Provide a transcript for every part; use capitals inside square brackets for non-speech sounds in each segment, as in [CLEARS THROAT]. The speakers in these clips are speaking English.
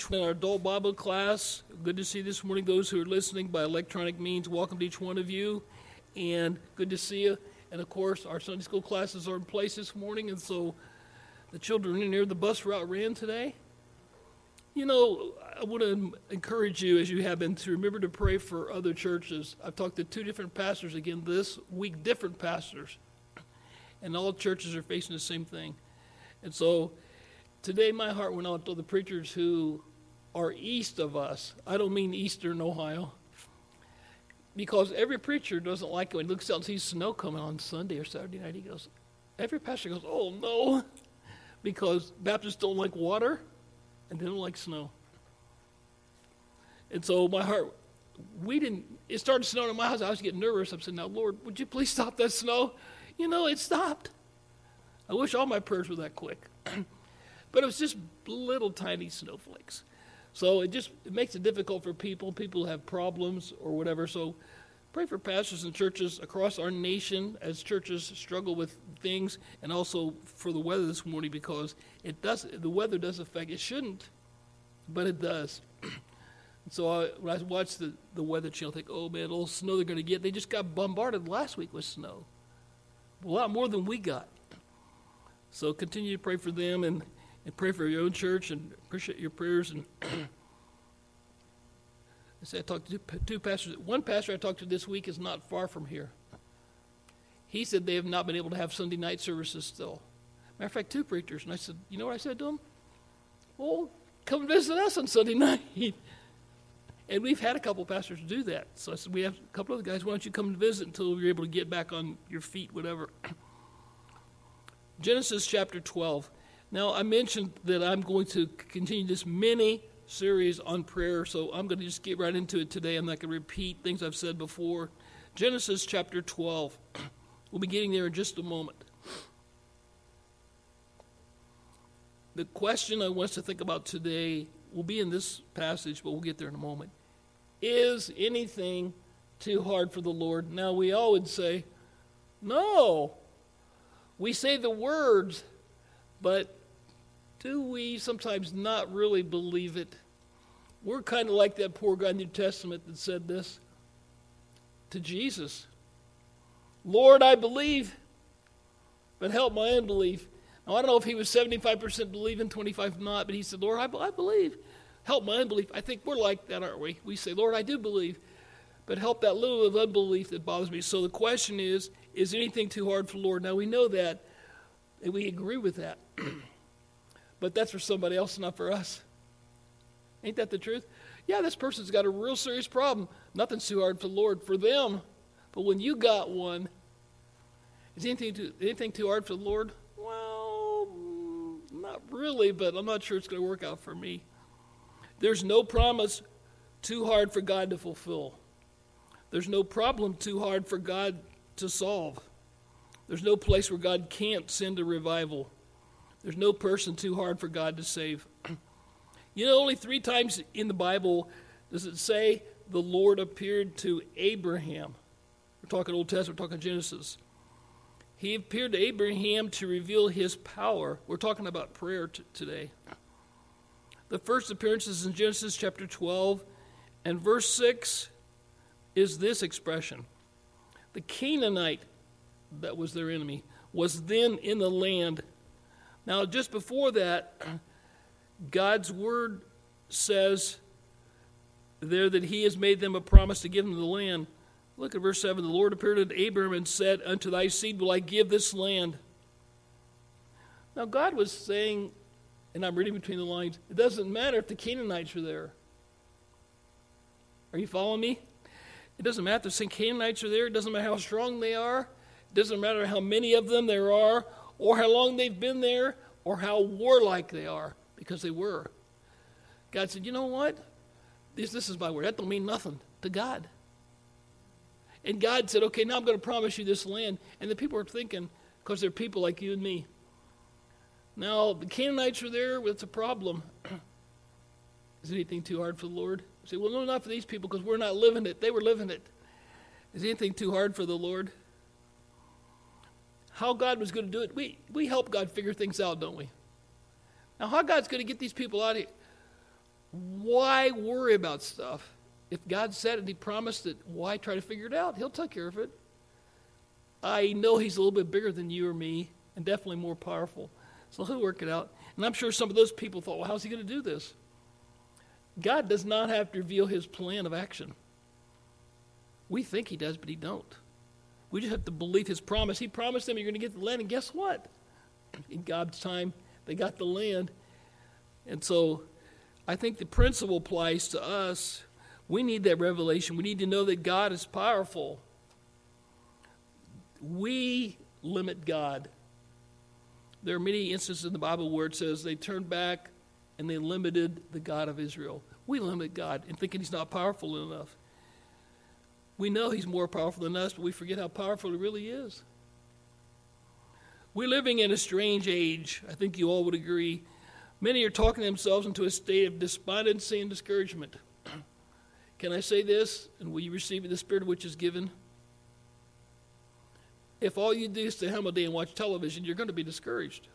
each one in our adult Bible class. Good to see this morning those who are listening by electronic means. Welcome to each one of you, and good to see you. And of course, our Sunday school classes are in place this morning, and so the children in here, the bus route ran today. You know, I want to encourage you, as you have been, to remember to pray for other churches. I've talked to two different pastors again this week, different pastors, and all churches are facing the same thing. And so today, my heart went out to the preachers who are east of us. I don't mean eastern Ohio, because every preacher doesn't like it when he looks out and sees snow coming on Sunday or Saturday night. He goes, every pastor goes, "Oh no," [LAUGHS] because Baptists don't like water and they don't like snow. And so my heart, we didn't, it started snowing in my house. I was getting nervous. I'm saying, Now, Lord, would you please stop that snow? You know, it stopped. I wish all my prayers were that quick. [CLEARS THROAT] but it was just little tiny snowflakes. So it just it makes it difficult for people. People have problems or whatever. So pray for pastors and churches across our nation as churches struggle with things, and also for the weather this morning because it does. The weather does affect. It shouldn't, but it does. [CLEARS THROAT] so I, when I watch the the weather channel, I think, oh man, all snow they're going to get. They just got bombarded last week with snow, a lot more than we got. So continue to pray for them and, pray for your own church and appreciate your prayers. And [CLEARS THROAT] I said I talked to two, pastors. One pastor I talked to this week is not far from here. He said they have not been able to have Sunday night services still. Matter of fact, two preachers. And I said, you know what I said to them? Well, come visit us on Sunday [LAUGHS] night. And we've had a couple pastors do that. So I said, we have a couple of the guys, why don't you come and visit until you're able to get back on your feet, whatever. [CLEARS THROAT] Genesis chapter 12. Now, I mentioned that I'm going to continue this mini series on prayer, so I'm going to just get right into it today. I'm not going to repeat things I've said before. Genesis chapter 12. [CLEARS THROAT] We'll be getting there in just a moment. The question I want us to think about today will be in this passage, but we'll get there in a moment. Is anything too hard for the Lord? Now, we all would say, no. We say the words, but do we sometimes not really believe it? We're kind of like that poor guy in the New Testament that said this to Jesus Lord, I believe, but help my unbelief. Now, I don't know if he was 75% believing, 25 not, but he said, Lord, I, believe. Help my unbelief. I think we're like that, aren't we? We say, Lord, I do believe, but help that little of unbelief that bothers me. So the question is, is anything too hard for the Lord? Now, we know that, and we agree with that. [CLEARS THROAT] but that's for somebody else, not for us. Ain't that the truth? Yeah, this person's got a real serious problem. Nothing's too hard for the Lord. For them, but when you got one, is anything too, anything too hard for the Lord? Well, not really, but I'm not sure it's going to work out for me. There's no promise too hard for God to fulfill. There's no problem too hard for God to solve. There's no place where God can't send a revival. There's no person too hard for God to save. [CLEARS THROAT] you know, only three times in the Bible does it say the Lord appeared to Abraham We're talking Old Testament, we're talking Genesis. He appeared to Abraham to reveal his power. We're talking about prayer t- today. The first appearance is in Genesis chapter 12, and verse 6 is this expression The Canaanite, that was their enemy, was then in the land. Now, just before that, God's word says there that he has made them a promise to give them the land. Look at verse 7. The Lord appeared unto Abram and said, Unto thy seed will I give this land. Now, God was saying, and I'm reading between the lines, it doesn't matter if the Canaanites are there. Are you following me? It doesn't matter if the Canaanites are there. It doesn't matter how strong they are. It doesn't matter how many of them there are, or how long they've been there, or how warlike they are, because they were. God said, You know what? This, this is my word. That don't mean nothing to God. And God said, okay, now I'm going to promise you this land. And the people are thinking, because they're people like you and me. Now, the Canaanites are there. What's a problem? [CLEARS THROAT] Is anything too hard for the Lord? You say, well, no, not for these people because we're not living it. They were living it. Is anything too hard for the Lord? How God was going to do it, we, we help God figure things out, don't we? Now, how God's going to get these people out of here? why worry about stuff? If God said it and He promised it, why try to figure it out? He'll take care of it. I know He's a little bit bigger than you or me and definitely more powerful. So He'll work it out. And I'm sure some of those people thought, well, how's He going to do this? God does not have to reveal His plan of action. We think He does, but He don't. We just have to believe His promise. He promised them you're going to get the land, and guess what? In God's time, they got the land. And so I think the principle applies to us. We need that revelation. We need to know that God is powerful. We limit God. There are many instances in the Bible where it says they turned back and they limited the God of Israel. We limit God in thinking He's not powerful enough. We know He's more powerful than us, but we forget how powerful He really is. We're living in a strange age. I think you all would agree. Many are talking themselves into a state of despondency and discouragement. [CLEARS THROAT] Can I say this? And will you receive the spirit which is given? If all you do is stay home all day and watch television, you're going to be discouraged.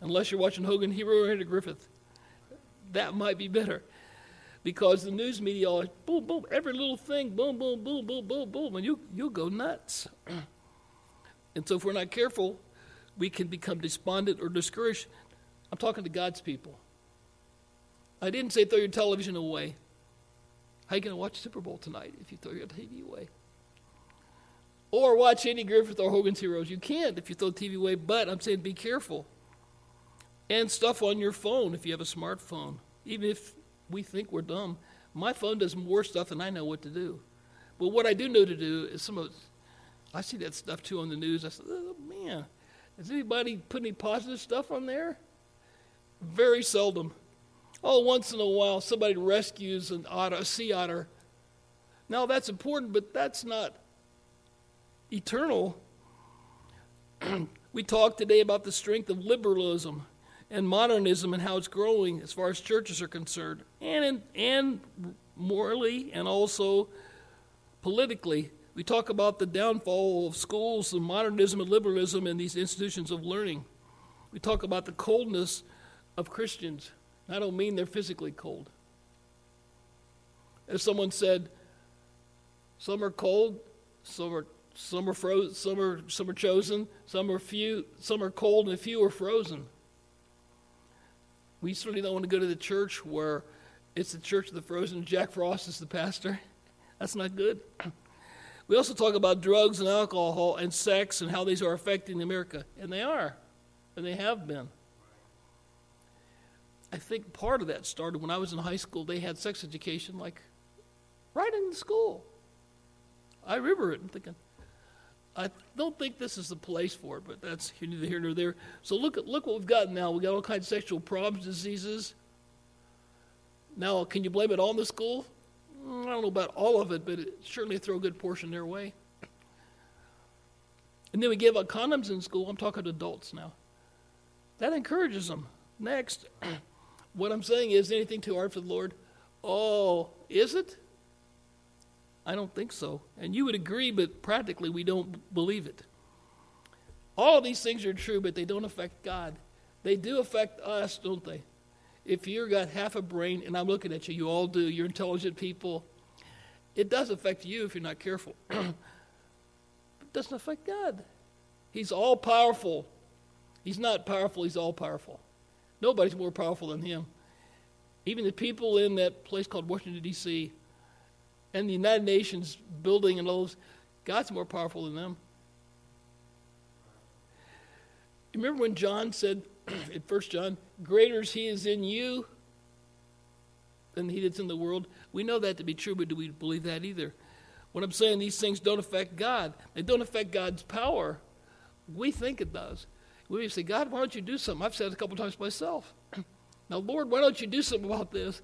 Unless you're watching Hogan Hero or Andy Griffith. That might be better. Because the news media all boom, boom, every little thing, boom, boom, boom, boom, boom, boom, and you, you'll go nuts. [CLEARS THROAT] and so if we're not careful, we can become despondent or discouraged. I'm talking to God's people. I didn't say throw your television away. How are you going to watch Super Bowl tonight if you throw your TV away? Or watch Andy Griffith or Hogan's Heroes. You can't if you throw the TV away, but I'm saying be careful. And stuff on your phone if you have a smartphone. Even if we think we're dumb, my phone does more stuff than I know what to do. But what I do know to do is some of, I see that stuff too on the news. I said, oh man, has anybody put any positive stuff on there? Very seldom. Oh, once in a while, somebody rescues an otter, a sea otter. Now, that's important, but that's not eternal. [CLEARS THROAT] we talked today about the strength of liberalism and modernism and how it's growing as far as churches are concerned, and, and morally and also politically. We talk about the downfall of schools and modernism and liberalism and these institutions of learning. We talk about the coldness of Christians. I don't mean they're physically cold. As someone said, some are cold, some are some are frozen, some are some are chosen, some are few, some are cold, and a few are frozen. We certainly don't want to go to the church where it's the church of the frozen. Jack Frost is the pastor. That's not good. [CLEARS THROAT] We also talk about drugs and alcohol and sex and how these are affecting America, and they are, and they have been. I think part of that started when I was in high school. They had sex education like right in the school. I remember it and thinking, I don't think this is the place for it, but that's neither here nor there. So look at look what we've got now. We've got all kinds of sexual problems, diseases. Now, can you blame it all on the school? Mm, I don't know about all of it, but it certainly throw a good portion their way. And then we give out condoms in school. I'm talking to adults now. That encourages them. Next. [CLEARS THROAT] What I'm saying is anything too hard for the Lord? Oh, is it? I don't think so. And you would agree, but practically we don't believe it. All these things are true, but they don't affect God. They do affect us, don't they? If you've got half a brain, and I'm looking at you, you all do, you're intelligent people, it does affect you if you're not careful. [CLEARS THROAT] it doesn't affect God. He's all powerful. He's not powerful, he's all powerful. Nobody's more powerful than him. Even the people in that place called Washington, D.C., and the United Nations building and all those, God's more powerful than them. Remember when John said [CLEARS THROAT] in 1 John, Greater is he is in you than he that's in the world? We know that to be true, but do we believe that either? What I'm saying, these things don't affect God. They don't affect God's power. We think it does. We say, God, why don't you do something? I've said it a couple times myself. [CLEARS THROAT] now, Lord, why don't you do something about this?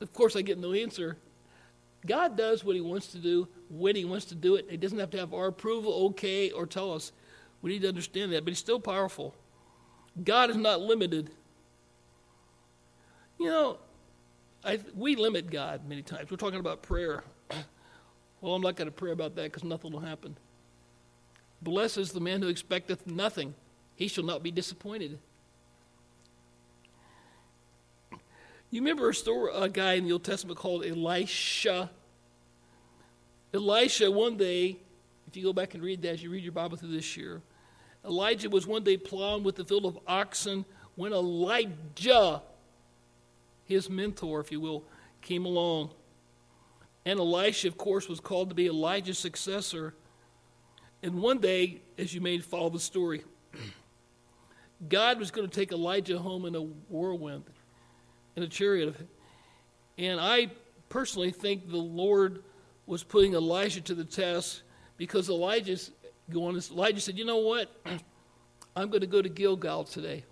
Of course, I get no answer. God does what he wants to do when he wants to do it. He doesn't have to have our approval, okay, or tell us. We need to understand that, but he's still powerful. God is not limited. You know, I, we limit God many times. We're talking about prayer. [CLEARS THROAT] well, I'm not going to pray about that because nothing will happen. Blessed is the man who expecteth nothing, he shall not be disappointed. You remember a, story, a guy in the Old Testament called Elisha? Elisha, one day, if you go back and read that as you read your Bible through this year, Elijah was one day plowing with the field of oxen when Elijah, his mentor, if you will, came along. And Elisha, of course, was called to be Elijah's successor. And one day, as you may follow the story, [CLEARS THROAT] God was going to take Elijah home in a whirlwind, in a chariot. And I personally think the Lord was putting Elijah to the test because Elijah's going. Elijah said, "You know what? [CLEARS THROAT] I'm going to go to Gilgal today,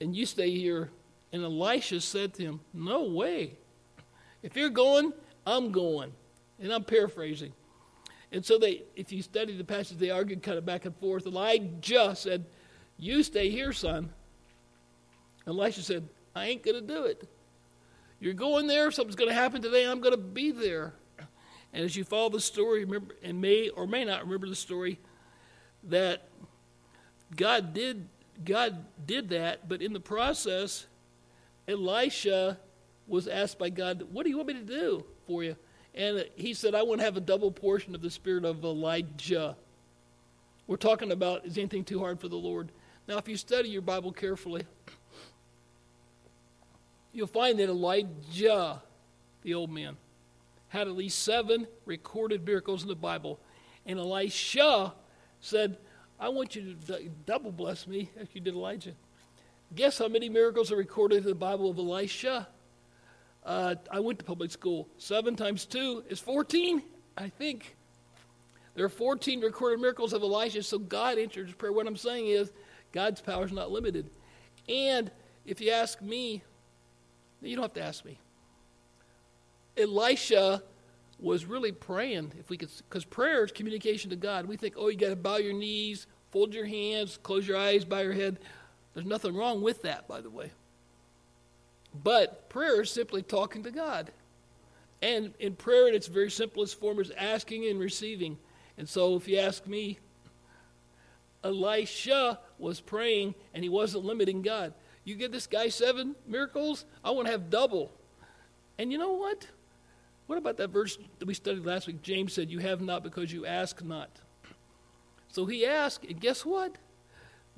and you stay here." And Elisha said to him, "No way. If you're going, I'm going." And I'm paraphrasing. And so they, if you study the passage, they argued kind of back and forth. Elijah said, you stay here, son. Elisha said, I ain't going to do it. You're going there, something's going to happen today, I'm going to be there. And as you follow the story, remember, and may or may not remember the story, that God did God did that, but in the process, Elisha was asked by God, What do you want me to do for you? And he said, I want to have a double portion of the spirit of Elijah. We're talking about is anything too hard for the Lord? Now, if you study your Bible carefully, you'll find that Elijah, the old man, had at least seven recorded miracles in the Bible. And Elisha said, I want you to double bless me as you did Elijah. Guess how many miracles are recorded in the Bible of Elisha? Uh, I went to public school. Seven times two is 14, I think. There are 14 recorded miracles of Elisha, so God answered his prayer. What I'm saying is, God's power is not limited. And if you ask me, you don't have to ask me. Elisha was really praying, if we could, because prayer is communication to God. We think, oh, you got to bow your knees, fold your hands, close your eyes, bow your head. There's nothing wrong with that, by the way. But prayer is simply talking to God. And in prayer, in its very simplest form, is asking and receiving. And so, if you ask me, Elisha was praying and he wasn't limiting God. You give this guy seven miracles, I want to have double. And you know what? What about that verse that we studied last week? James said, You have not because you ask not. So he asked, and guess what?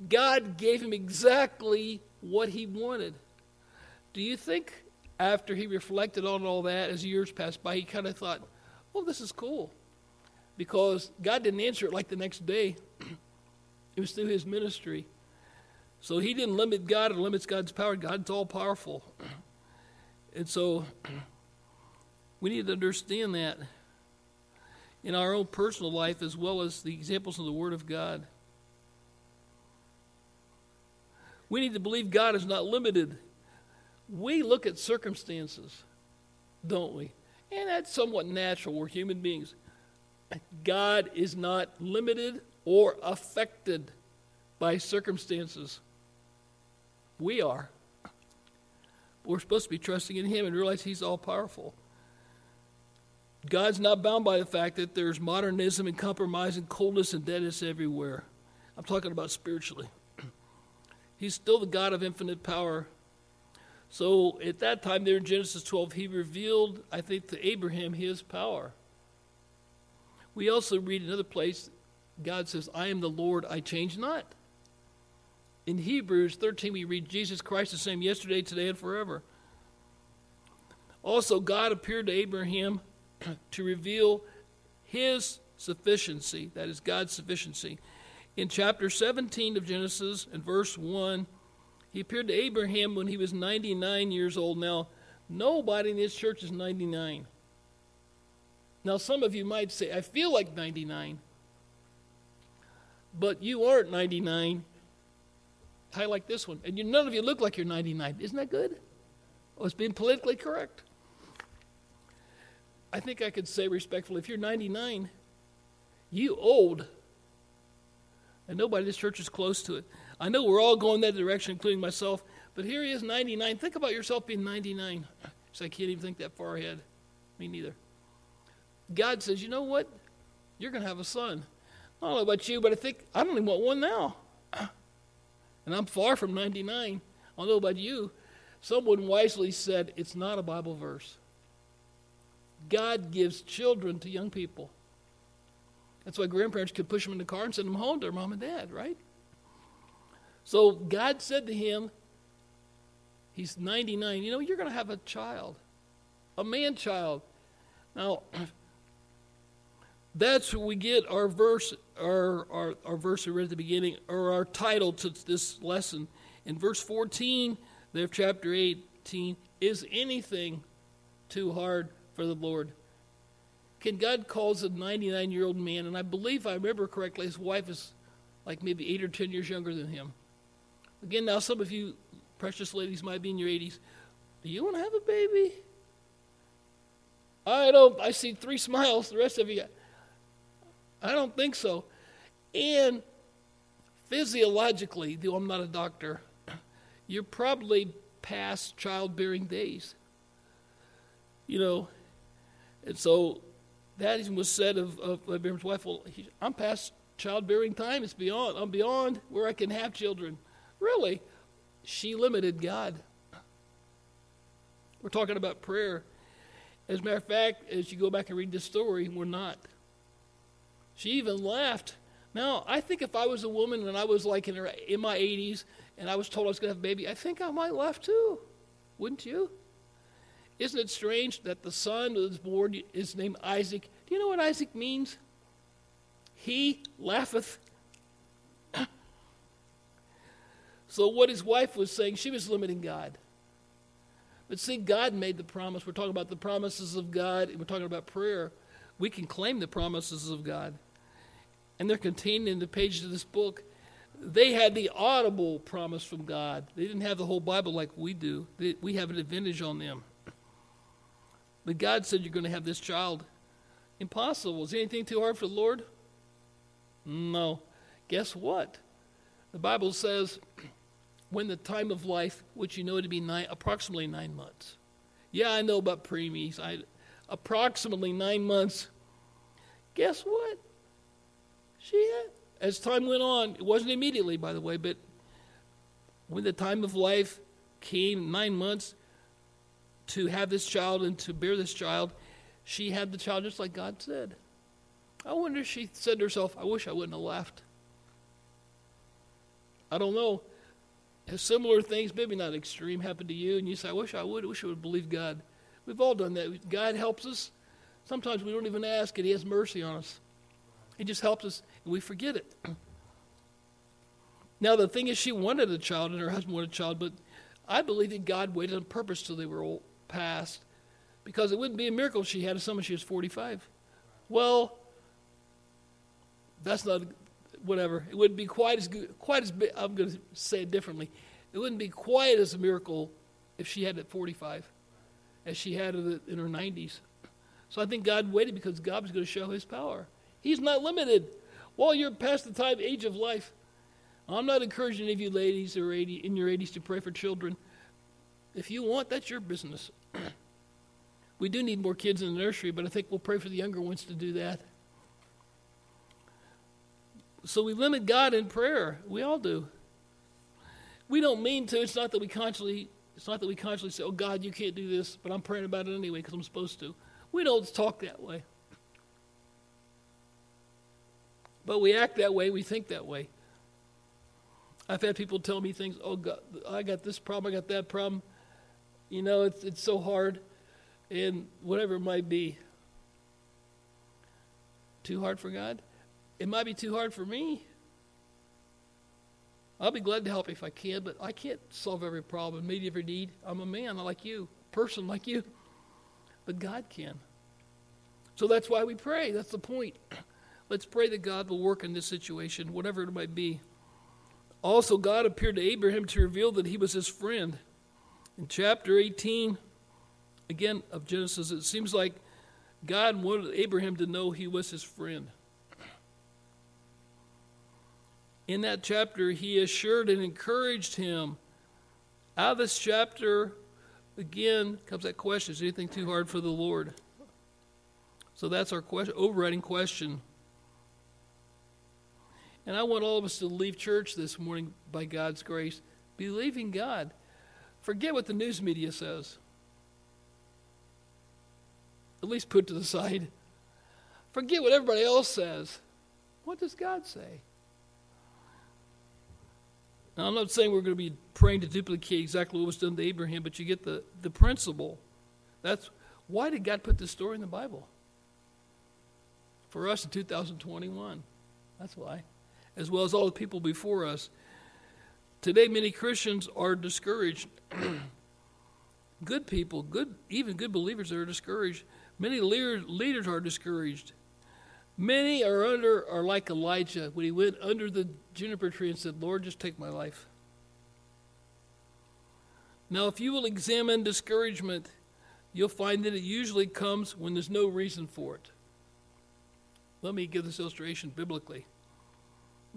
God gave him exactly what he wanted. Do you think after he reflected on all that as years passed by, he kind of thought, Oh, this is cool? Because God didn't answer it like the next day. [CLEARS THROAT] It was through his ministry. So he didn't limit God or limits God's power. God's all powerful. And so [CLEARS THROAT] we need to understand that in our own personal life as well as the examples of the Word of God. We need to believe God is not limited. We look at circumstances, don't we? And that's somewhat natural. We're human beings. God is not limited or affected by circumstances. We are. We're supposed to be trusting in Him and realize He's all powerful. God's not bound by the fact that there's modernism and compromise and coldness and deadness everywhere. I'm talking about spiritually. [CLEARS THROAT] He's still the God of infinite power. So at that time, there in Genesis 12, he revealed, I think, to Abraham his power. We also read another place God says, I am the Lord, I change not. In Hebrews 13, we read, Jesus Christ the same yesterday, today, and forever. Also, God appeared to Abraham [CLEARS THROAT] to reveal his sufficiency, that is, God's sufficiency. In chapter 17 of Genesis, and verse 1, he appeared to Abraham when he was 99 years old. Now, nobody in this church is 99. Now, some of you might say, I feel like 99 but you aren't 99. Highlight this one. And you, none of you look like you're 99. Isn't that good? Oh, it's being politically correct. I think I could say respectfully if you're 99, you old. And nobody in this church is close to it. I know we're all going that direction, including myself, but here he is 99. Think about yourself being 99. So I can't even think that far ahead. Me neither. God says, you know what? You're going to have a son. I don't know about you, but I think I don't even want one now. And I'm far from 99. I don't know about you. Someone wisely said it's not a Bible verse. God gives children to young people. That's why grandparents could push them in the car and send them home to their mom and dad, right? So God said to him, He's 99, you know, you're going to have a child, a man child. Now, [CLEARS THROAT] that's where we get our verse, our, our, our verse we read at the beginning, or our title to this lesson. In verse 14 of chapter 18, is anything too hard for the Lord? Can God calls a 99 year old man, and I believe I remember correctly, his wife is like maybe eight or 10 years younger than him. Again, now some of you precious ladies might be in your 80s. Do you want to have a baby? I don't. I see three [LAUGHS] smiles. The rest of you, I don't think so. And physiologically, though I'm not a doctor, [CLEARS THROAT] you're probably past childbearing days. You know, and so that even was said of, of Abraham's wife. Well, he, I'm past childbearing time. It's beyond. I'm beyond where I can have children. Really, she limited God. We're talking about prayer. As a matter of fact, as you go back and read this story, we're not. She even laughed. Now, I think if I was a woman and I was like in, her, in my 80s and I was told I was going to have a baby, I think I might laugh too. Wouldn't you? Isn't it strange that the son was born is named Isaac? Do you know what Isaac means? He laugheth. [CLEARS THROAT] so, what his wife was saying, she was limiting God. But see, God made the promise. We're talking about the promises of God, we're talking about prayer. We can claim the promises of God and they're contained in the pages of this book. They had the audible promise from God. They didn't have the whole Bible like we do. They, we have an advantage on them. But God said you're going to have this child. Impossible. Is anything too hard for the Lord? No. Guess what? The Bible says when the time of life, which you know to be nine, approximately nine months. Yeah, I know about preemies. I approximately nine months. Guess what? She as time went on, it wasn't immediately, by the way, but when the time of life came, nine months, to have this child and to bear this child, she had the child just like God said. I wonder if she said to herself, I wish I wouldn't have left. I don't know. Has similar things, maybe not extreme, happened to you, and you say, I wish I would, I wish I would believe God. We've all done that. God helps us. Sometimes we don't even ask, and He has mercy on us. He just helps us, we forget it. Now, the thing is, she wanted a child, and her husband wanted a child, but I believe that God waited on purpose till they were all past, because it wouldn't be a miracle she had a son when she was 45. Well, that's not whatever. It wouldn't be quite as good, quite as. I'm going to say it differently. It wouldn't be quite as a miracle if she had it at 45 as she had it in her 90s. So I think God waited because God was going to show his power. He's not limited. While you're past the time age of life, I'm not encouraging any of you ladies or 80, in your 80s to pray for children. If you want, that's your business. [CLEARS THROAT] we do need more kids in the nursery, but I think we'll pray for the younger ones to do that. So we limit God in prayer. We all do. We don't mean to. It's not that we consciously. It's not that we consciously say, "Oh God, you can't do this," but I'm praying about it anyway because I'm supposed to. We don't talk that way. But we act that way, we think that way. I've had people tell me things, oh, God, I got this problem, I got that problem. You know, it's, it's so hard, and whatever it might be. Too hard for God? It might be too hard for me. I'll be glad to help if I can, but I can't solve every problem, meet every need. I'm a man like you, person like you. But God can. So that's why we pray. That's the point. [CLEARS THROAT] Let's pray that God will work in this situation, whatever it might be. Also, God appeared to Abraham to reveal that he was his friend. In chapter 18, again, of Genesis, it seems like God wanted Abraham to know he was his friend. In that chapter, he assured and encouraged him. Out of this chapter, again, comes that question is anything too hard for the Lord? So that's our question, overriding question. And I want all of us to leave church this morning by God's grace, believing God. Forget what the news media says. At least put to the side. Forget what everybody else says. What does God say? Now, I'm not saying we're going to be praying to duplicate exactly what was done to Abraham, but you get the, the principle. That's why did God put this story in the Bible? For us in 2021. That's why. As well as all the people before us. Today, many Christians are discouraged. [CLEARS THROAT] good people, good, even good believers are discouraged. Many leaders are discouraged. Many are under are like Elijah when he went under the juniper tree and said, "Lord, just take my life." Now, if you will examine discouragement, you'll find that it usually comes when there's no reason for it. Let me give this illustration biblically.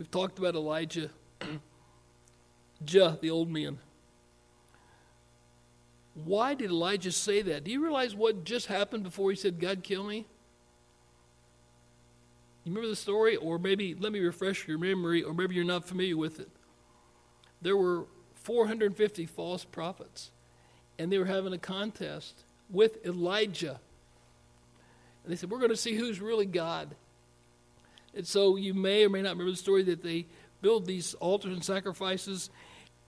We've talked about Elijah, Jah, the old man. Why did Elijah say that? Do you realize what just happened before he said, God, kill me? You remember the story? Or maybe let me refresh your memory, or maybe you're not familiar with it. There were 450 false prophets, and they were having a contest with Elijah. And they said, We're going to see who's really God. And so you may or may not remember the story that they build these altars and sacrifices,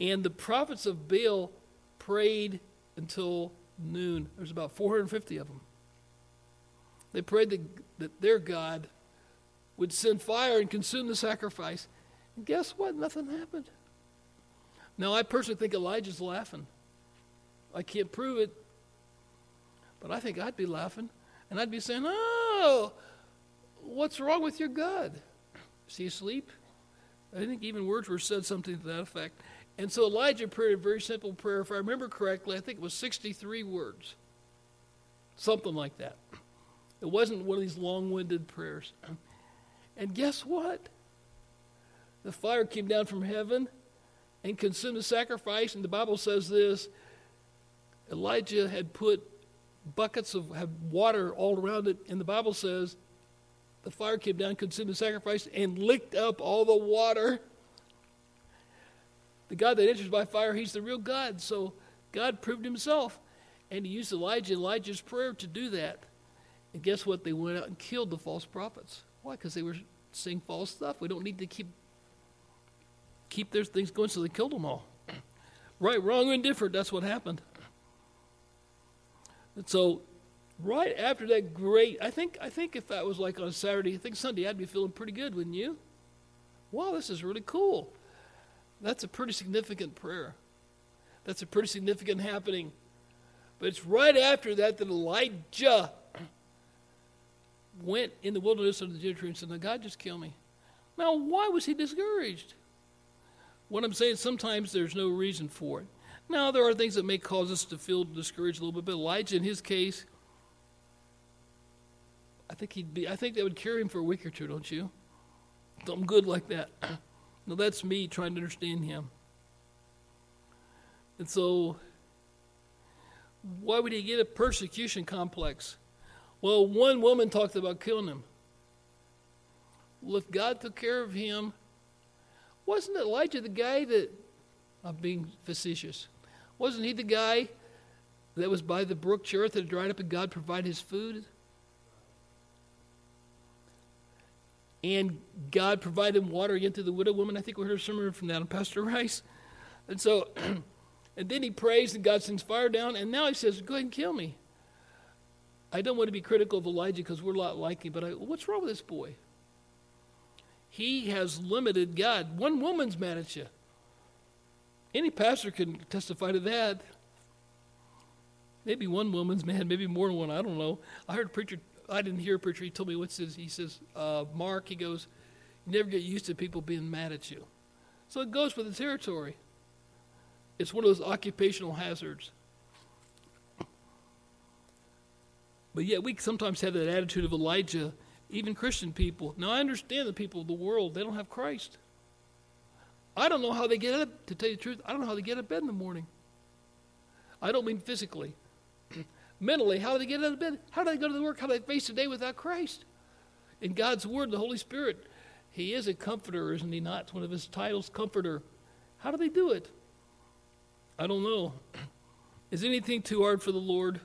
and the prophets of Baal prayed until noon. There's about 450 of them. They prayed that, that their God would send fire and consume the sacrifice. And guess what? Nothing happened. Now, I personally think Elijah's laughing. I can't prove it, but I think I'd be laughing. And I'd be saying, Oh, what's wrong with your God? Is he asleep? I think even words were said something to that effect. And so Elijah prayed a very simple prayer. If I remember correctly, I think it was 63 words. Something like that. It wasn't one of these long winded prayers. And guess what? The fire came down from heaven and consumed the sacrifice. And the Bible says this Elijah had put buckets of had water all around it. And the Bible says the fire came down, consumed the sacrifice, and licked up all the water. The God that enters by fire, he's the real God. So God proved himself. And he used Elijah, Elijah's prayer to do that. And guess what? They went out and killed the false prophets. Why? Because they were saying false stuff. We don't need to keep keep their things going, so they killed them all. right, wrong, or indifferent. That's what happened. And so, right after that great, I think I think if that was like on Saturday, I think Sunday, I'd be feeling pretty good, wouldn't you? Wow, this is really cool. That's a pretty significant prayer. That's a pretty significant happening. But it's right after that that Elijah went in the wilderness of the Judea and said, Now, God, just kill me. Now, why was he discouraged? What I'm saying, sometimes there's no reason for it. Now, there are things that may cause us to feel discouraged a little bit, but Elijah, in his case, think he'd be, I think that would cure him for a week or two, don't you? Something good like that. [CLEARS THROAT] now, that's me trying to understand him. And so, why would he get a persecution complex? Well, one woman talked about killing him. Well, if God took care of him, wasn't Elijah the guy that, I'm being facetious, wasn't he the guy that was by the brook Cherith that dried up and God provided his food? And God provided water again to the widow woman. I think we heard sermon from that on Pastor [LAUGHS] Rice. And so, [CLEARS THROAT] and then he prays and God sends fire down, and now he says, Go ahead and kill me. I don't want to be critical of Elijah because we're a lot like him, but I, what's wrong with this boy? He has limited God. One woman's mad at you. Any pastor can testify to that. Maybe one woman's mad, maybe more than one. I don't know. I heard a preacher. I didn't hear a preacher. He told me what's his. He says, uh, "Mark." He goes, "You never get used to people being mad at you." So it goes with the territory. It's one of those occupational hazards. But yet we sometimes have that attitude of Elijah, even Christian people. Now I understand the people of the world, they don't have Christ. I don't know how they get up, to tell you the truth, I don't know how they get of bed in the morning. I don't mean physically. Mentally, how do they get out of bed? How do they go to the work? How do they face the day without Christ? In God's Word, the Holy Spirit, He is a comforter, isn't He not? It's one of His titles, comforter. How do they do it? I don't know. [CLEARS THROAT] Is anything too hard for the Lord?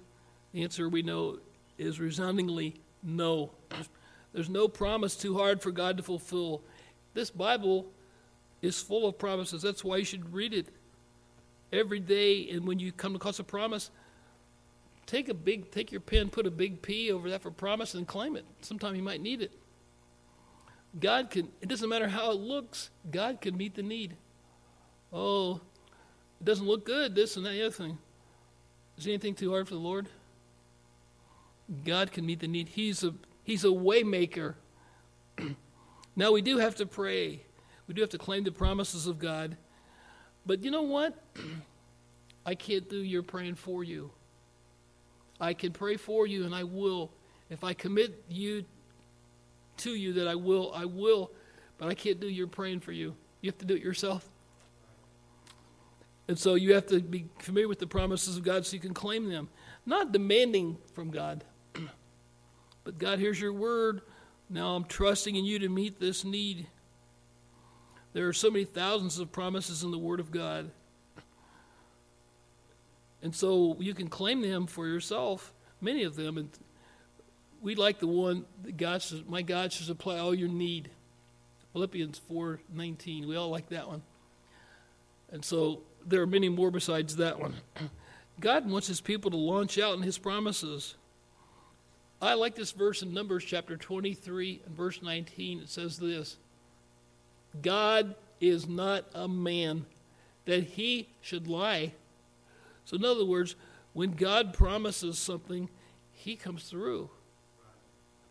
The answer we know is resoundingly no. There's no promise too hard for God to fulfill. This Bible is full of promises. That's why you should read it every day. And when you come across a promise, take a big, take your pen, put a big P over that for promise, and claim it. Sometime you might need it. God can. It doesn't matter how it looks. God can meet the need. Oh, it doesn't look good. This and that other thing. Is anything too hard for the Lord? God can meet the need. He's a He's a waymaker. [CLEARS THROAT] now we do have to pray. We do have to claim the promises of God. But you know what? [CLEARS THROAT] I can't do your praying for you. I can pray for you and I will. If I commit you to you that I will, I will. But I can't do your praying for you. You have to do it yourself. And so you have to be familiar with the promises of God so you can claim them. Not demanding from God. [CLEARS THROAT] But God, here's your word. Now I'm trusting in you to meet this need. There are so many thousands of promises in the Word of God. And so you can claim them for yourself, many of them. And we like the one that God says, My God shall supply all your need. Philippians 4:19. We all like that one. And so there are many more besides that one. [CLEARS THROAT] God wants his people to launch out in his promises. I like this verse in Numbers chapter 23 and verse 19. It says this God is not a man that he should lie. So, in other words, when God promises something, he comes through.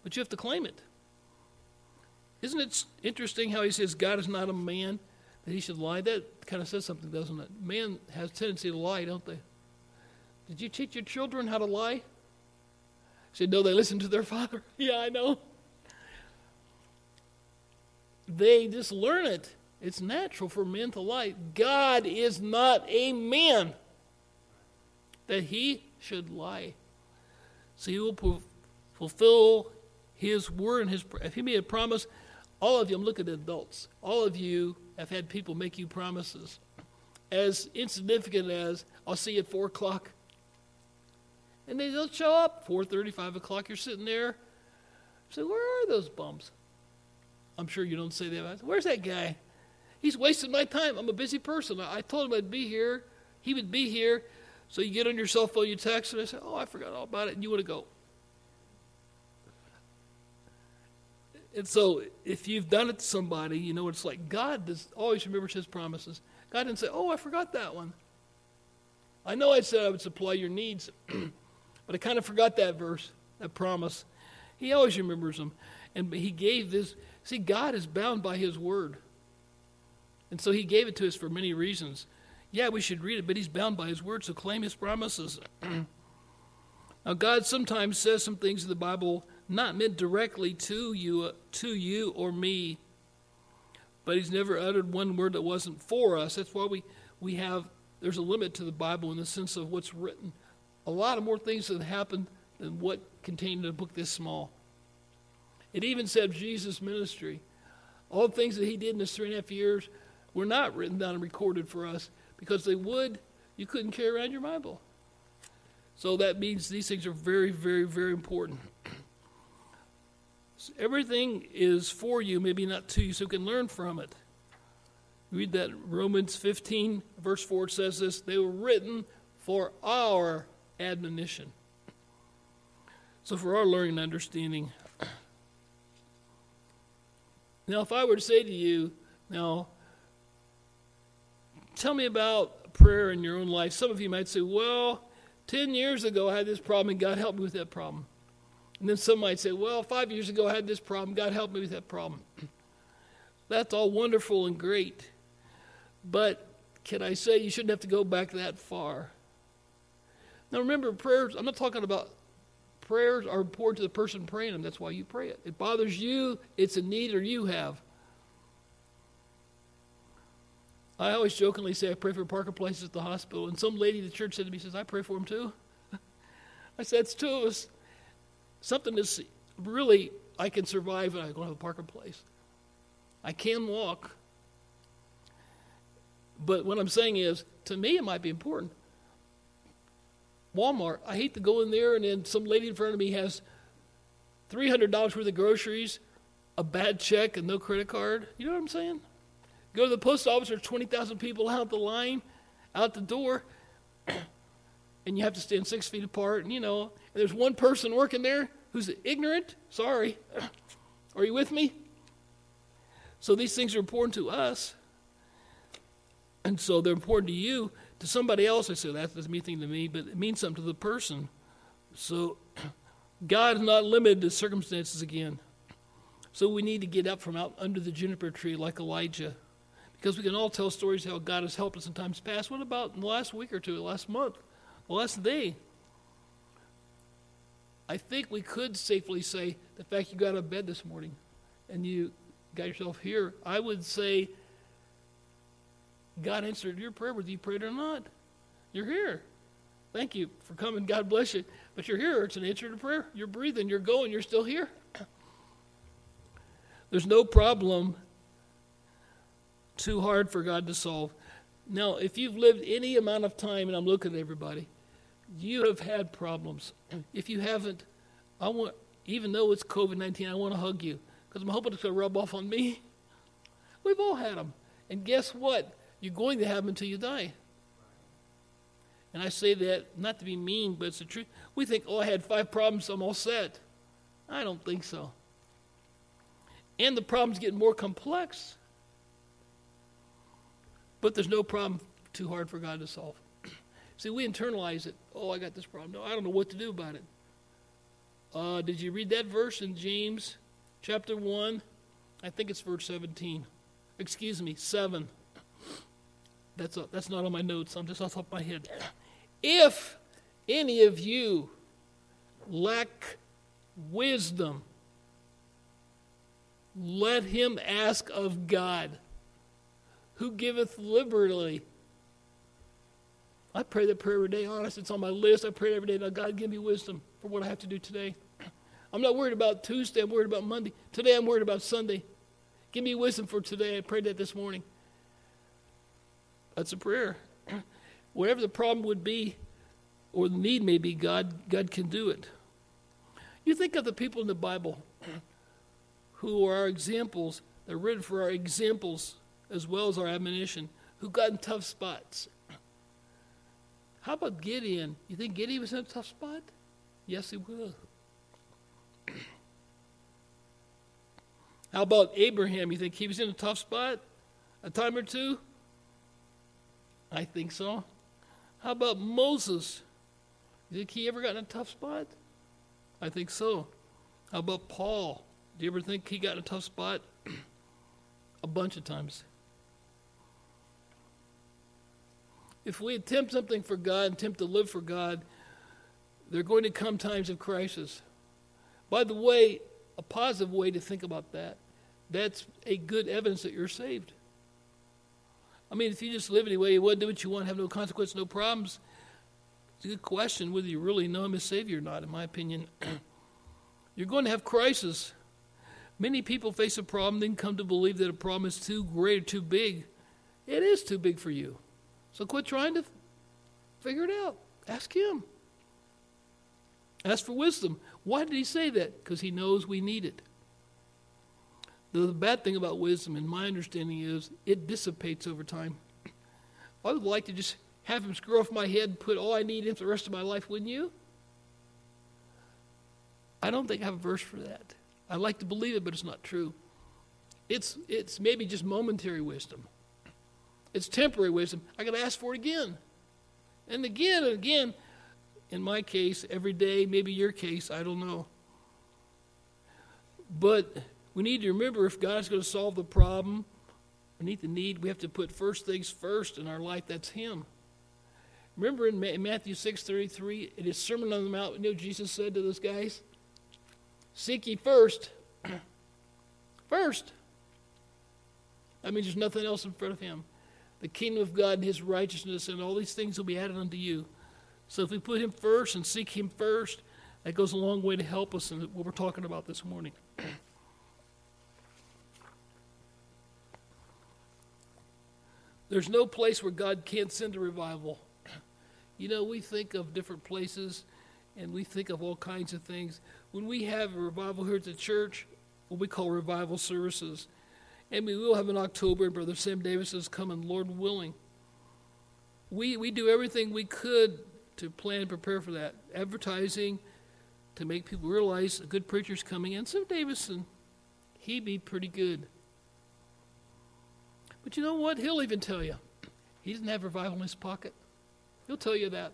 But you have to claim it. Isn't it interesting how he says God is not a man that he should lie? That kind of says something, doesn't it? Man has a tendency to lie, don't they? Did you teach your children how to lie? said, No, they listen to their [LAUGHS] father. [LAUGHS] yeah, I know. They just learn it. It's natural for men to lie. God is not a man that he should lie. So he will fulfill his word and his if he made a promise all of you i'm looking at adults all of you have had people make you promises as insignificant as i'll see you at four o'clock and they don't show up. 4.30, 5 o'clock, you're sitting there. So where are those bums? I'm sure you don't say that. Where's that guy? He's wasting my time. I'm a busy person. I told him I'd be here. He would be here. So you get on your cell phone, you text, and I say, oh, I forgot all about it, and you want to go. And so if you've done it to somebody, you know, it's like God does always remembers his promises. God didn't say, oh, I forgot that one. I know I said I would supply your needs. [CLEARS THROAT] But I kind of forgot that verse, that promise. He always remembers them. And he gave this. See, God is bound by his word. And so he gave it to us for many reasons. Yeah, we should read it, but he's bound by his word, so claim his promises. [CLEARS THROAT] now, God sometimes says some things in the Bible not meant directly to you, uh, to you or me, but he's never uttered one word that wasn't for us. That's why we, we have, there's a limit to the Bible in the sense of what's written a lot of more things that happened than what contained in a book this small. It even said Jesus' ministry. All the things that he did in his three and a half years were not written down and recorded for us because they would, you couldn't carry around your Bible. So that means these things are very, very, very important. So everything is for you, maybe not to you, so you can learn from it. Read that Romans 15, verse 4 says this they were written for our admonition. So, for our learning and understanding, now, if I were to say to you, now, tell me about prayer in your own life, some of you might say, well, 10 years ago I had this problem and God helped me with that problem. And then some might say, well, five years ago I had this problem, God helped me with that problem. [CLEARS THROAT] That's all wonderful and great. But can I say you shouldn't have to go back that far? Now remember, prayers, I'm not talking about prayers are important to the person praying them. That's why you pray it. It bothers you, it's a need or you have. I always jokingly say I pray for Parker Place at the hospital, and some lady at the church said to me, says, I pray for him too. [LAUGHS] I said, it's two of us. Something that's really, I can survive and I go to the Parker Place. I can walk. But what I'm saying is, to me, it might be important. Walmart, I hate to go in there and then some lady in front of me has $300 worth of groceries, a bad check, and no credit card. You know what I'm saying? Go to the post office, there's 20,000 people out the line, out the door, [CLEARS THROAT] and you have to stand six feet apart. And, you know, and there's one person working there who's ignorant. Sorry. [CLEARS THROAT] Are you with me? So these things are important to us. And so they're important to you. To somebody else, I say that doesn't mean anything to me, but it means something to the person. So [CLEARS THROAT] God is not limited to circumstances again. So we need to get up from out under the juniper tree like Elijah. Because we can all tell stories how God has helped us in times past. What about in the last week or two, last month, the last day? I think we could safely say the fact you got out of bed this morning and you got yourself here, I would say God answered your prayer whether you prayed or not. You're here. Thank you for coming. God bless you. But you're here. It's an answer to prayer. You're breathing. You're going. You're still here. [CLEARS THROAT] There's no problem too hard for God to solve. Now, if you've lived any amount of time, and I'm looking at everybody, you have had problems. If you haven't, I want, even though it's COVID 19, I want to hug you because I'm hoping it's going to rub off on me. We've all had them. And guess what? You're going to have them until you die. And I say that not to be mean, but it's the truth. We think, oh, I had five problems, I'm all set. I don't think so. And the problems getting more complex. But there's no problem too hard for God to solve. [CLEARS THROAT] See, we internalize it. Oh, I got this problem. No, I don't know what to do about it. Uh, did you read that verse in James chapter 1? I think it's verse 17. Excuse me, 7. That's, a, that's not on my notes. I'm just off the top of my head. If any of you lack wisdom, let him ask of God, who giveth liberally. I pray that prayer every day, honest. It's on my list. I pray every day, now God, give me wisdom for what I have to do today. I'm not worried about Tuesday. I'm worried about Monday. Today, I'm worried about Sunday. Give me wisdom for today. I prayed that this morning. That's a prayer. [CLEARS THROAT] Whatever the problem would be or the need may be, God, God can do it. You think of the people in the Bible [CLEARS THROAT] who are our examples, they're written for our examples as well as our admonition, who got in tough spots. How about Gideon? You think Gideon was in a tough spot? Yes, he was. How about Abraham? You think he was in a tough spot a time or two? I think so. How about Moses? You think he ever got in a tough spot? I think so. How about Paul? Do you ever think he got in a tough spot? [CLEARS THROAT] a bunch of times. If we attempt something for God, attempt to live for God, there are going to come times of crisis. By the way, a positive way to think about that, that's a good evidence that you're saved. I mean, if you just live anyway, you want to do what you want, have no consequence, no problems, it's a good question whether you really know Him as Savior or not, in my opinion. [CLEARS THROAT] You're going to have crisis. Many people face a problem, then come to believe that a problem is too great or too big. It is too big for you. So quit trying to figure it out. Ask Him. Ask for wisdom. Why did He say that? Because He knows we need it. The bad thing about wisdom, in my understanding, is it dissipates over time. I would like to just have him screw off my head and put all I need in for the rest of my life, wouldn't you? I don't think I have a verse for that. I like to believe it, but it's not true. It's, it's maybe just momentary wisdom. It's temporary wisdom. I got to ask for it again. And again and again. In my case, every day, maybe your case, I don't know. But we need to remember if God's going to solve the problem, meet the need, we have to put first things first in our life. That's Him. Remember in Matthew 6 33, in his Sermon on the Mount, you know Jesus said to those guys? Seek ye first. [CLEARS THROAT] first. That means there's nothing else in front of him. The kingdom of God and his righteousness and all these things will be added unto you. So if we put him first and seek him first, that goes a long way to help us in what we're talking about this morning. [CLEARS THROAT] There's no place where God can't send a revival. [CLEARS THROAT] You know, we think of different places and we think of all kinds of things. When we have a revival here at the church, what we call revival services, and we will have in October, and Brother Sam Davis is coming, Lord willing. We, we do everything we could to plan and prepare for that. Advertising to make people realize a good preacher's coming And Sam Davison, he'd be pretty good. But you know what? He'll even tell you. He doesn't have revival in his pocket. He'll tell you that.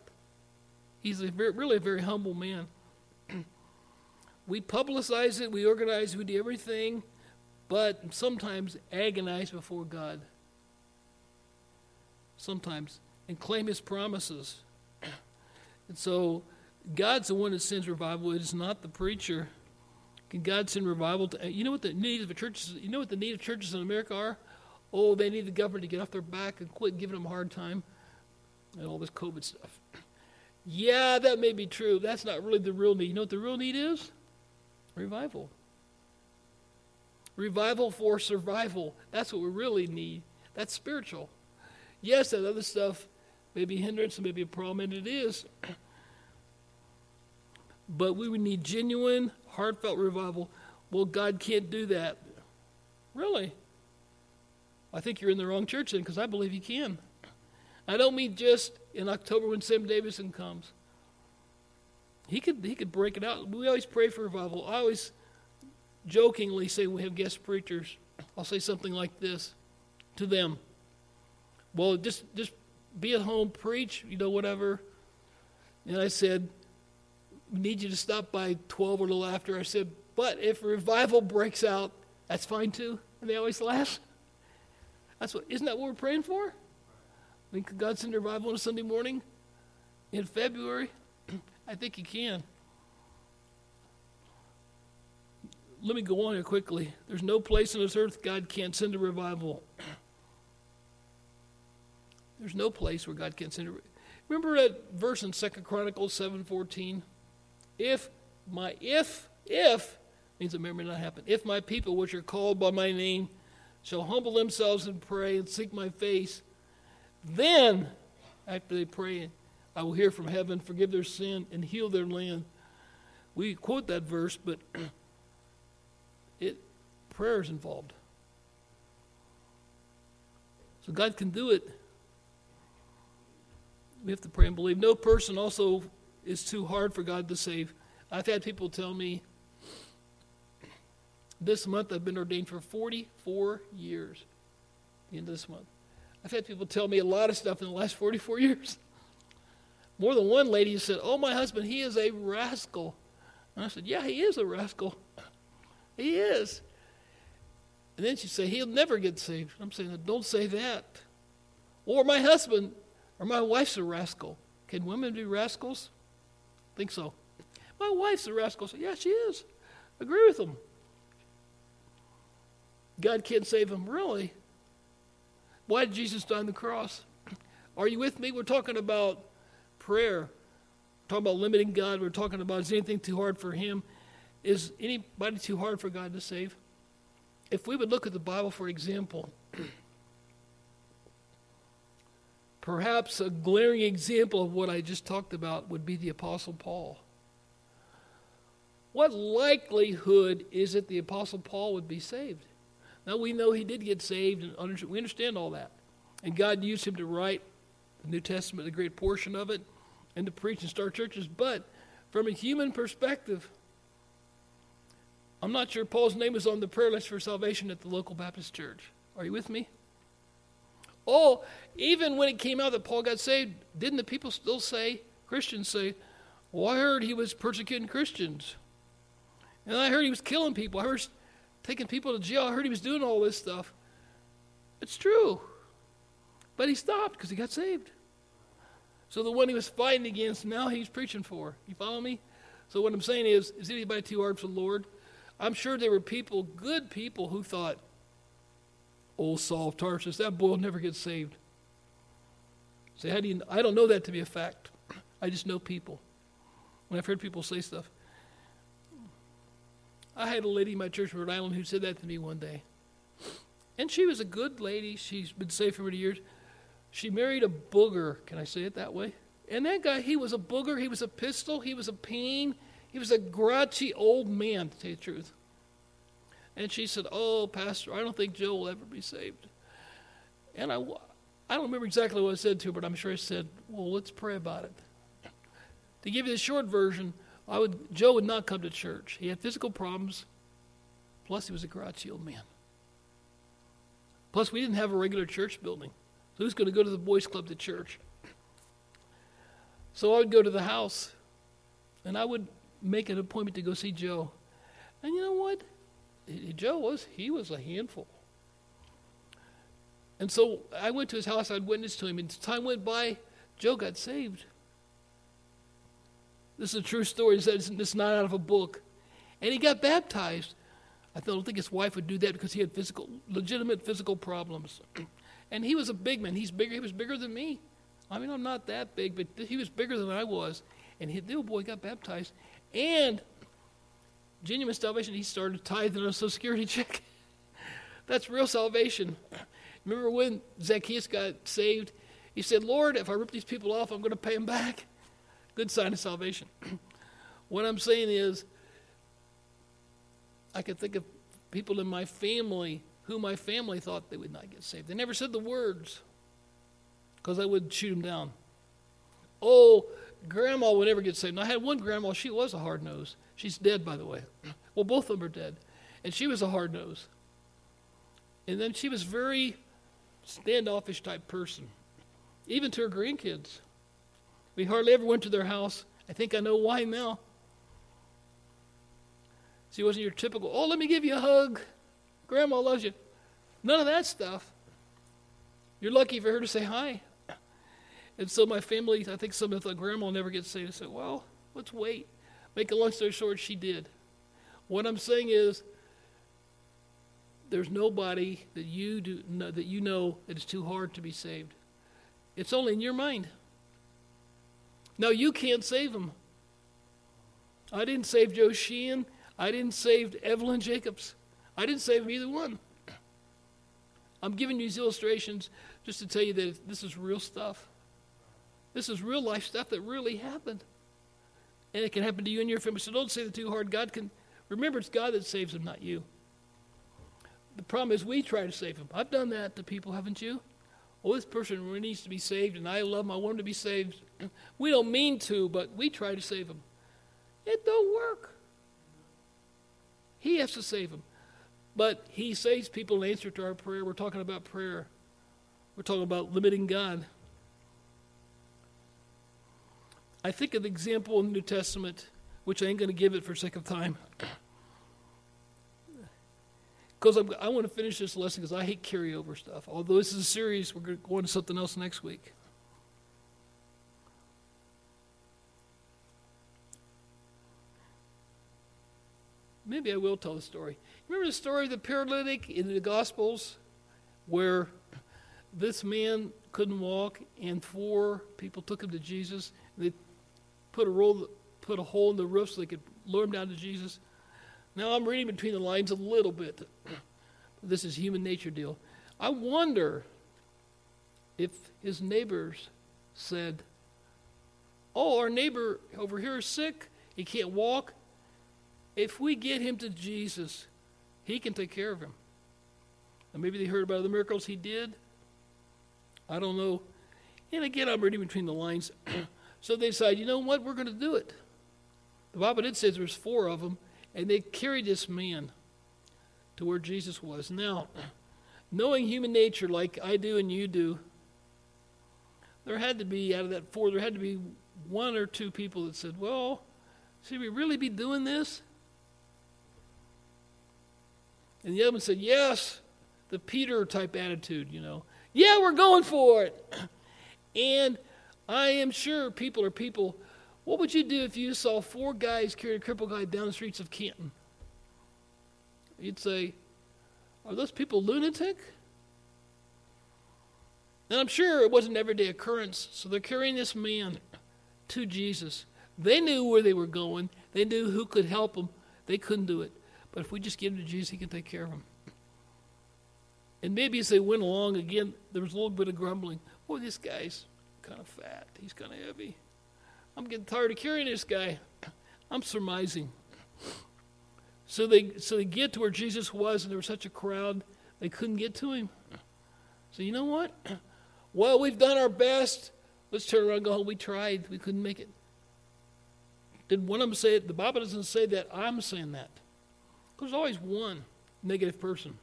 He's a very, really a very humble man. [CLEARS THROAT] we publicize it, we organize, we do everything, but sometimes agonize before God. Sometimes. And claim his promises. [CLEARS THROAT] and so God's the one that sends revival. It is not the preacher. Can God send revival to you know what the need of churches you know what the need of churches in America are? Oh, they need the government to get off their back and quit giving them a hard time and all this COVID stuff. [CLEARS THROAT] Yeah, that may be true. That's not really the real need. You know what the real need is? Revival. Revival for survival. That's what we really need. That's spiritual. Yes, that other stuff may be hindrance hindrance, may be a problem, and it is. [CLEARS THROAT] but we would need genuine, heartfelt revival. Well, God can't do that. Really? I think you're in the wrong church then, because I believe He can. I don't mean just in October when Sam Davison comes. He could he could break it out. We always pray for revival. I always jokingly say we have guest preachers. I'll say something like this to them. Well, just just be at home, preach, you know, whatever. And I said, we need you to stop by 12 or a little after. I said, but if revival breaks out, that's fine too. And they always laugh. That's what, isn't that what we're praying for? I mean, could God send revival on a Sunday morning in February? [CLEARS THROAT] I think He can. Let me go on here quickly. There's no place on this earth God can't send a revival. [CLEARS THROAT] There's no place where God can't send a revival. Remember that verse in Second Chronicles 7:14? If my if if means it may not happen. If my people which are called by my name shall humble themselves and pray and seek my face, then, after they pray, I will hear from heaven, forgive their sin, and heal their land. We quote that verse, but [CLEARS THROAT] it prayer is involved. So God can do it. We have to pray and believe. No person also is too hard for God to save. I've had people tell me this month I've been ordained for 44 years. The end of this month. I've had people tell me a lot of stuff in the last 44 [LAUGHS] years. More than one lady said, Oh, my husband, he is a rascal. And I said, Yeah, he is a rascal. He is. And then she said, He'll never get saved. I'm saying, Don't say that. Or my husband or my wife's a rascal. Can women be rascals? think so. My wife's a rascal. So, yeah, she is. Agree with them. God can't save them, really. Why did Jesus die on the cross? Are you with me? We're talking about prayer. We're talking about limiting God. We're talking about is anything too hard for Him? Is anybody too hard for God to save? If we would look at the Bible, for example, [CLEARS THROAT] perhaps a glaring example of what I just talked about would be the Apostle Paul. What likelihood is it the Apostle Paul would be saved? Now we know he did get saved, and we understand all that. And God used him to write the New Testament, a great portion of it, and to preach and start churches. But from a human perspective, I'm not sure Paul's name was on the prayer list for salvation at the local Baptist church. Are you with me? Oh, even when it came out that Paul got saved, didn't the people still say, Christians say, well, I heard he was persecuting Christians. And I heard he was killing people. I heard taking people to jail. I heard he was doing all this stuff. It's true. But he stopped because he got saved. So the one he was fighting against, now he's preaching for. You follow me? So what I'm saying is, is anybody too hard for the Lord? I'm sure there were people, good people, who thought, old Saul of Tarsus, that boy will never get saved. Say, how do you, I don't know that to be a fact. I just know people. When I've heard people say stuff. I had a lady in my church in Rhode Island who said that to me one day. And she was a good lady. She's been saved for many years. She married a booger. Can I say it that way? And that guy, he was a booger. He was a pistol. He was a pain. He was a grouchy old man, to tell you the truth. And she said, Oh, Pastor, I don't think Joe will ever be saved. And I, I don't remember exactly what I said to her, but I'm sure I said, Well, let's pray about it. To give you the short version, I would, Joe would not come to church. He had physical problems, plus, he was a grouchy old man. Plus, we didn't have a regular church building. So, who's going to go to the boys' club to church? So, I would go to the house and I would make an appointment to go see Joe. And you know what? Joe was, he was a handful. And so I went to his house, I'd witnessed to him, and time went by, Joe got saved. This is a true story. It's not out of a book. And he got baptized. I don't think his wife would do that because he had physical, legitimate physical problems. [CLEARS THROAT] and he was a big man. He's bigger. He was bigger than me. I mean, I'm not that big, but he was bigger than I was. And he, the little boy got baptized. And genuine salvation, he started tithing on a Social Security [LAUGHS] check. That's real salvation. Remember when Zacchaeus got saved? He said, Lord, if I rip these people off, I'm going to pay them back. Good sign of salvation. [CLEARS THROAT] what I'm saying is, I could think of people in my family who my family thought they would not get saved. They never said the words because I would shoot them down. Oh, grandma would never get saved. And I had one grandma, she was a hard nose. She's dead, by the way. [CLEARS THROAT] Well, both of them are dead. And she was a hard nose. And then she was very standoffish type person, even to her grandkids. We hardly ever went to their house. I think I know why now. She wasn't your typical, oh, let me give you a hug. Grandma loves you. None of that stuff. You're lucky for her to say hi. And so my family, I think some of the grandma never gets saved. I said, well, let's wait. Make a long story short, she did. What I'm saying is, there's nobody that you do know, that you know that it's too hard to be saved. It's only in your mind. Now you can't save them. I didn't save Joe Sheehan. I didn't save Evelyn Jacobs. I didn't save either one. [CLEARS THROAT] I'm giving you these illustrations just to tell you that this is real stuff. This is real life stuff that really happened. And it can happen to you and your family. So don't say it too hard. God can, remember, it's God that saves them, not you. The problem is we try to save them. I've done that to people, haven't you? Oh, this person really needs to be saved, and I love them. I want them to be saved. We don't mean to, but we try to save them. It don't work. He has to save them. But he saves people in answer to our prayer. We're talking about prayer. We're talking about limiting God. I think of the example in the New Testament, which I ain't going to give it for sake of time. Because I want to finish this lesson because I hate carryover stuff. Although this is a series, we're going to go on to something else next week. Maybe I will tell the story. Remember the story of the paralytic in the Gospels where this man couldn't walk and four people took him to Jesus. They put a roll, put a hole in the roof so they could lower him down to Jesus. Now I'm reading between the lines a little bit. [CLEARS THROAT] this is human nature deal. I wonder if his neighbors said, "Oh, our neighbor over here is sick. He can't walk. If we get him to Jesus, he can take care of him." And maybe they heard about the miracles he did. I don't know. And again, I'm reading between the lines. [CLEARS THROAT] So they decided, you know what, we're going to do it. The Bible did say there was four of them, and they carried this man to where Jesus was. Now, knowing human nature like I do and you do, there had to be, out of that four, there had to be one or two people that said, well, should we really be doing this? And the other one said, yes, the Peter type attitude, you know. Yeah, we're going for it. [CLEARS THROAT] And I am sure people are people. What would you do if you saw four guys carry a crippled guy down the streets of Canton? You'd say, Are those people lunatic? And I'm sure it wasn't an everyday occurrence. So they're carrying this man to Jesus. They knew where they were going, they knew who could help them. They couldn't do it. But if we just give him to Jesus, he can take care of them. And maybe as they went along, again, there was a little bit of grumbling. boy, this guy's kind of fat. He's kind of heavy. I'm getting tired of carrying this guy. [CLEARS THROAT] I'm surmising. So they so they get to where Jesus was, and there was such a crowd they couldn't get to him. So you know what? [CLEARS THROAT] Well, we've done our best. Let's turn around and go home. We tried. We couldn't make it. Did one of them say it? The Bible doesn't say that. I'm saying that. There's always one negative person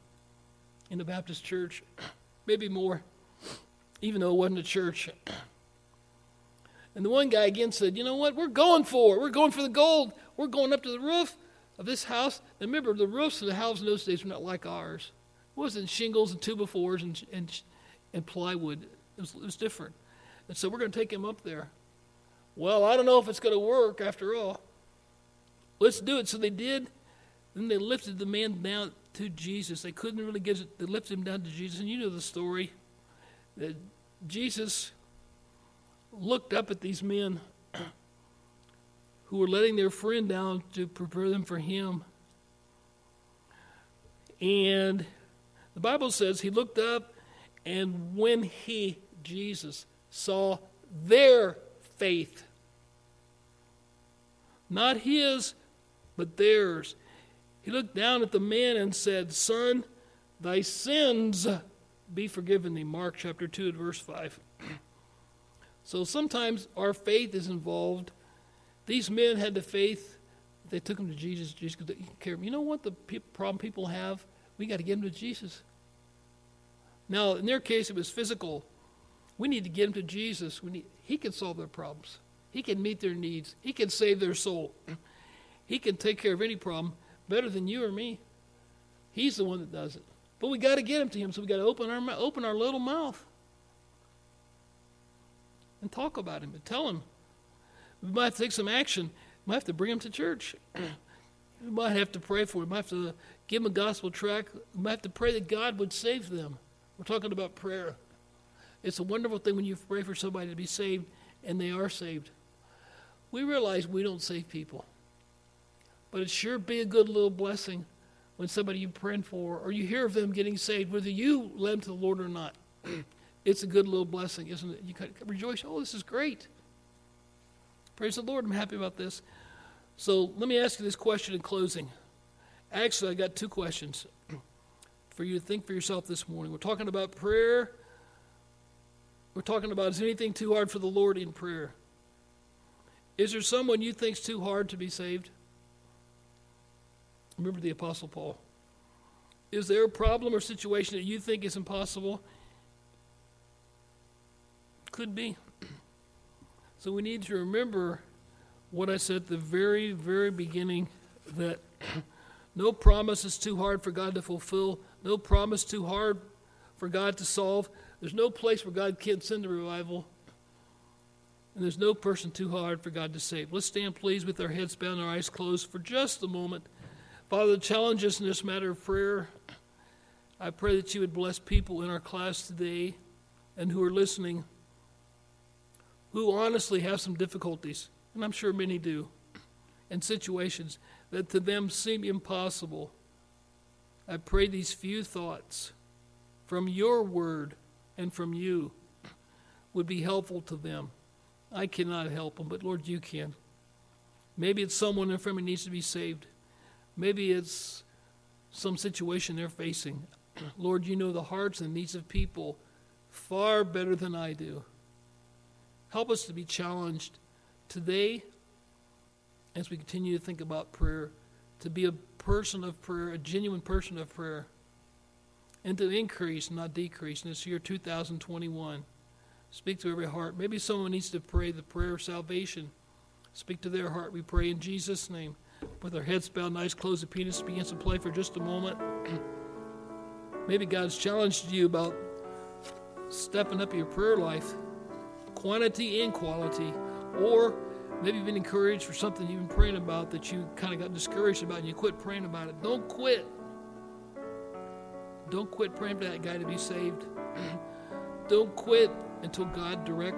in the Baptist church, [CLEARS THROAT] maybe more, even though it wasn't a church. [CLEARS THROAT] And the one guy again said, You know what? We're going for it. We're going for the gold. We're going up to the roof of this house. And remember, the roofs of the houses in those days were not like ours. It wasn't shingles and two and, and, and plywood. It was, it was different. And so we're going to take him up there. Well, I don't know if it's going to work after all. Let's do it. So they did. Then they lifted the man down to Jesus. They couldn't really get it. They lifted him down to Jesus. And you know the story. That Jesus looked up at these men who were letting their friend down to prepare them for him. And the Bible says he looked up, and when he, Jesus, saw their faith, not his, but theirs, he looked down at the man and said, Son, thy sins be forgiven thee. Mark chapter 2 verse 5. So sometimes our faith is involved. These men had the faith. They took him to Jesus. Jesus could care. You know what the problem people have? We got to get them to Jesus. Now, in their case, it was physical. We need to get them to Jesus. We need, he can solve their problems. He can meet their needs. He can save their soul. He can take care of any problem better than you or me. He's the one that does it. But we got to get him to him, so we got to open our open our little mouth and talk about him and tell him. We might take some action. We might have to bring him to church. [CLEARS THROAT] we might have to pray for him. We might have to give him a gospel tract. We might have to pray that God would save them. We're talking about prayer. It's a wonderful thing when you pray for somebody to be saved and they are saved. We realize we don't save people. But it sure be a good little blessing when somebody you're praying for or you hear of them getting saved, whether you led them to the Lord or not. [CLEARS THROAT] it's a good little blessing, isn't it? You can rejoice. Oh, this is great. Praise the Lord. I'm happy about this. So let me ask you this question in closing. Actually, I got two questions [CLEARS THROAT] for you to think for yourself this morning. We're talking about prayer. We're talking about is anything too hard for the Lord in prayer? Is there someone you think's too hard to be saved? Remember the Apostle Paul. Is there a problem or situation that you think is impossible? Could be. So we need to remember what I said at the very, very beginning that no promise is too hard for God to fulfill, no promise too hard for God to solve. There's no place where God can't send a revival. And there's no person too hard for God to save. Let's stand, please, with our heads bowed and our eyes closed for just a moment. Father, challenge us in this matter of prayer. I pray that you would bless people in our class today and who are listening who honestly have some difficulties, and I'm sure many do, and situations that to them seem impossible. I pray these few thoughts from your word and from you would be helpful to them. I cannot help them, but Lord, you can. Maybe it's someone in front of me needs to be saved. Maybe it's some situation they're facing. [CLEARS THROAT] Lord, you know the hearts and needs of people far better than I do. Help us to be challenged today as we continue to think about prayer, to be a person of prayer, a genuine person of prayer, and to increase, not decrease in this year 2021. Speak to every heart. Maybe someone needs to pray the prayer of salvation. Speak to their heart. We pray in Jesus' name. With our heads bowed, eyes closed, the pianist begins to play for just a moment. [CLEARS THROAT] Maybe God's challenged you about stepping up your prayer life quantity and quality, or maybe you've been encouraged for something you've been praying about that you kind of got discouraged about and you quit praying about it. Don't quit. Don't quit praying for that guy to be saved. [CLEARS THROAT] Don't quit until God directs